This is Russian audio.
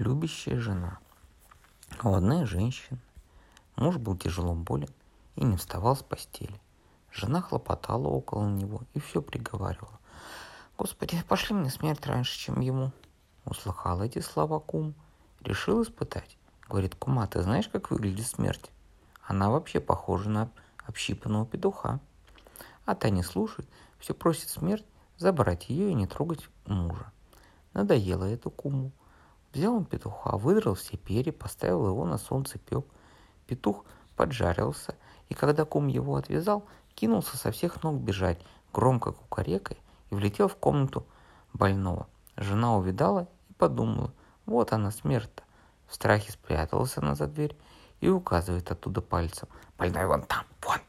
любящая жена. У одной женщины муж был тяжело болен и не вставал с постели. Жена хлопотала около него и все приговаривала. «Господи, пошли мне смерть раньше, чем ему». Услыхал эти слова кум, решил испытать. Говорит, кума, ты знаешь, как выглядит смерть? Она вообще похожа на общипанного петуха. А та не слушает, все просит смерть забрать ее и не трогать мужа. Надоело эту куму. Взял он петуха, выдрал все перья, поставил его на солнце пек. Петух поджарился, и когда кум его отвязал, кинулся со всех ног бежать, громко кукарекой, и влетел в комнату больного. Жена увидала и подумала, вот она смерть-то. В страхе спряталась она за дверь и указывает оттуда пальцем. Больной вон там, вон,